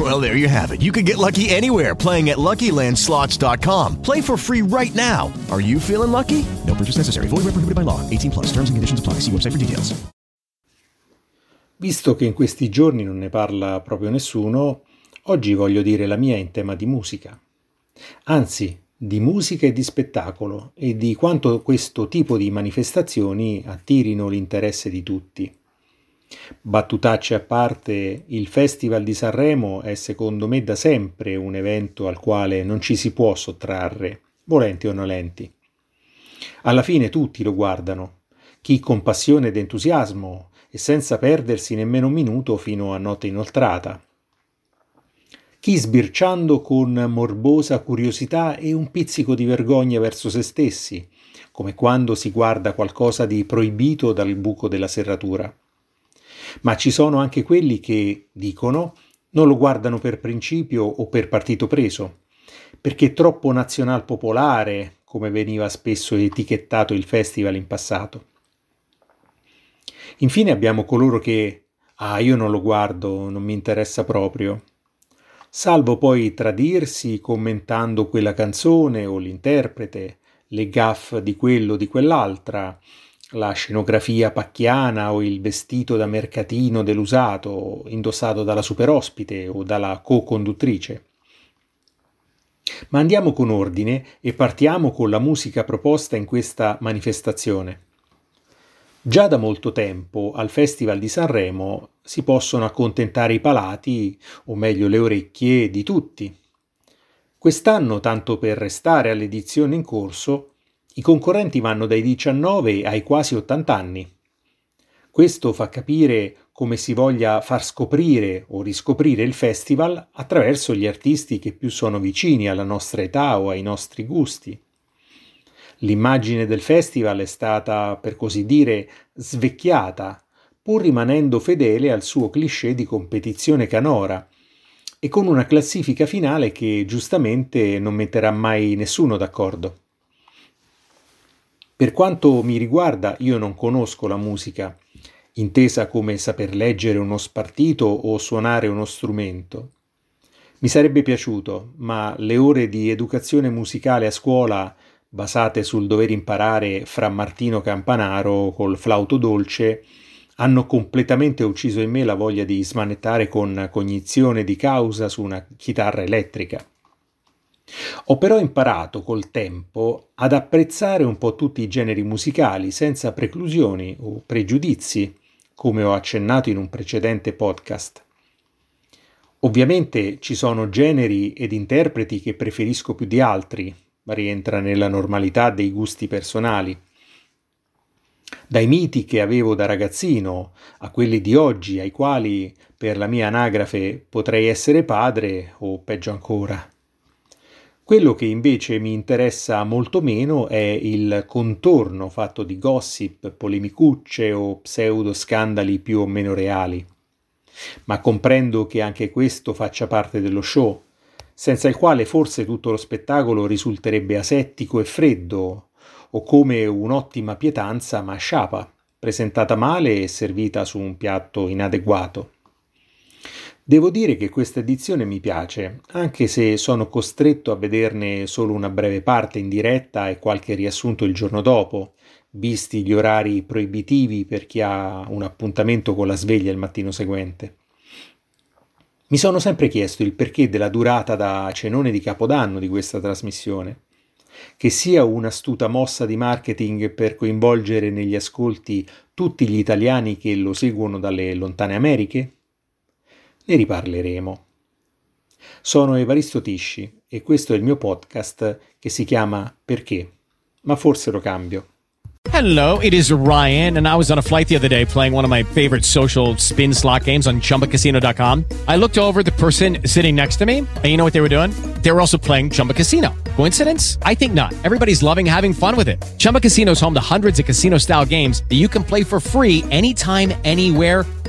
Well, there you have it. You can get lucky anywhere playing at LuckyLandSlots.com. Play for free right now. Are you feeling lucky? No purchase necessary. Void where prohibited by law. 18 plus. Terms and conditions apply. See website for details. Visto che in questi giorni non ne parla proprio nessuno, oggi voglio dire la mia in tema di musica. Anzi, di musica e di spettacolo e di quanto questo tipo di manifestazioni attirino l'interesse di tutti. Battutacce a parte, il Festival di Sanremo è secondo me da sempre un evento al quale non ci si può sottrarre, volenti o nolenti. Alla fine tutti lo guardano, chi con passione ed entusiasmo e senza perdersi nemmeno un minuto fino a notte inoltrata, chi sbirciando con morbosa curiosità e un pizzico di vergogna verso se stessi, come quando si guarda qualcosa di proibito dal buco della serratura. Ma ci sono anche quelli che, dicono, non lo guardano per principio o per partito preso, perché è troppo nazional popolare, come veniva spesso etichettato il festival in passato. Infine abbiamo coloro che, ah, io non lo guardo, non mi interessa proprio, salvo poi tradirsi commentando quella canzone o l'interprete, le gaffe di quello o di quell'altra, la scenografia pacchiana o il vestito da mercatino dell'usato indossato dalla superospite o dalla co-conduttrice. Ma andiamo con ordine e partiamo con la musica proposta in questa manifestazione. Già da molto tempo al Festival di Sanremo si possono accontentare i palati, o meglio le orecchie, di tutti. Quest'anno, tanto per restare all'edizione in corso, i concorrenti vanno dai 19 ai quasi 80 anni. Questo fa capire come si voglia far scoprire o riscoprire il festival attraverso gli artisti che più sono vicini alla nostra età o ai nostri gusti. L'immagine del festival è stata, per così dire, svecchiata, pur rimanendo fedele al suo cliché di competizione canora, e con una classifica finale che giustamente non metterà mai nessuno d'accordo. Per quanto mi riguarda, io non conosco la musica, intesa come saper leggere uno spartito o suonare uno strumento. Mi sarebbe piaciuto, ma le ore di educazione musicale a scuola basate sul dover imparare fra Martino Campanaro col flauto dolce, hanno completamente ucciso in me la voglia di smanettare con cognizione di causa su una chitarra elettrica. Ho però imparato col tempo ad apprezzare un po' tutti i generi musicali senza preclusioni o pregiudizi, come ho accennato in un precedente podcast. Ovviamente ci sono generi ed interpreti che preferisco più di altri, rientra nella normalità dei gusti personali. Dai miti che avevo da ragazzino a quelli di oggi ai quali per la mia anagrafe potrei essere padre o peggio ancora. Quello che invece mi interessa molto meno è il contorno fatto di gossip, polemicucce o pseudo scandali più o meno reali. Ma comprendo che anche questo faccia parte dello show senza il quale forse tutto lo spettacolo risulterebbe asettico e freddo, o come un'ottima pietanza ma sciapa, presentata male e servita su un piatto inadeguato. Devo dire che questa edizione mi piace, anche se sono costretto a vederne solo una breve parte in diretta e qualche riassunto il giorno dopo, visti gli orari proibitivi per chi ha un appuntamento con la sveglia il mattino seguente. Mi sono sempre chiesto il perché della durata da cenone di Capodanno di questa trasmissione. Che sia un'astuta mossa di marketing per coinvolgere negli ascolti tutti gli italiani che lo seguono dalle lontane Americhe? Ne riparleremo. Sono Evaristo Tisci e questo è il mio podcast che si chiama Perché? Ma forse lo cambio. Hello, it is Ryan, and I was on a flight the other day playing one of my favorite social spin slot games on chumbacasino.com. I looked over the person sitting next to me, and you know what they were doing? They were also playing Chumba Casino. Coincidence? I think not. Everybody's loving having fun with it. Chumba Casino is home to hundreds of casino style games that you can play for free anytime, anywhere,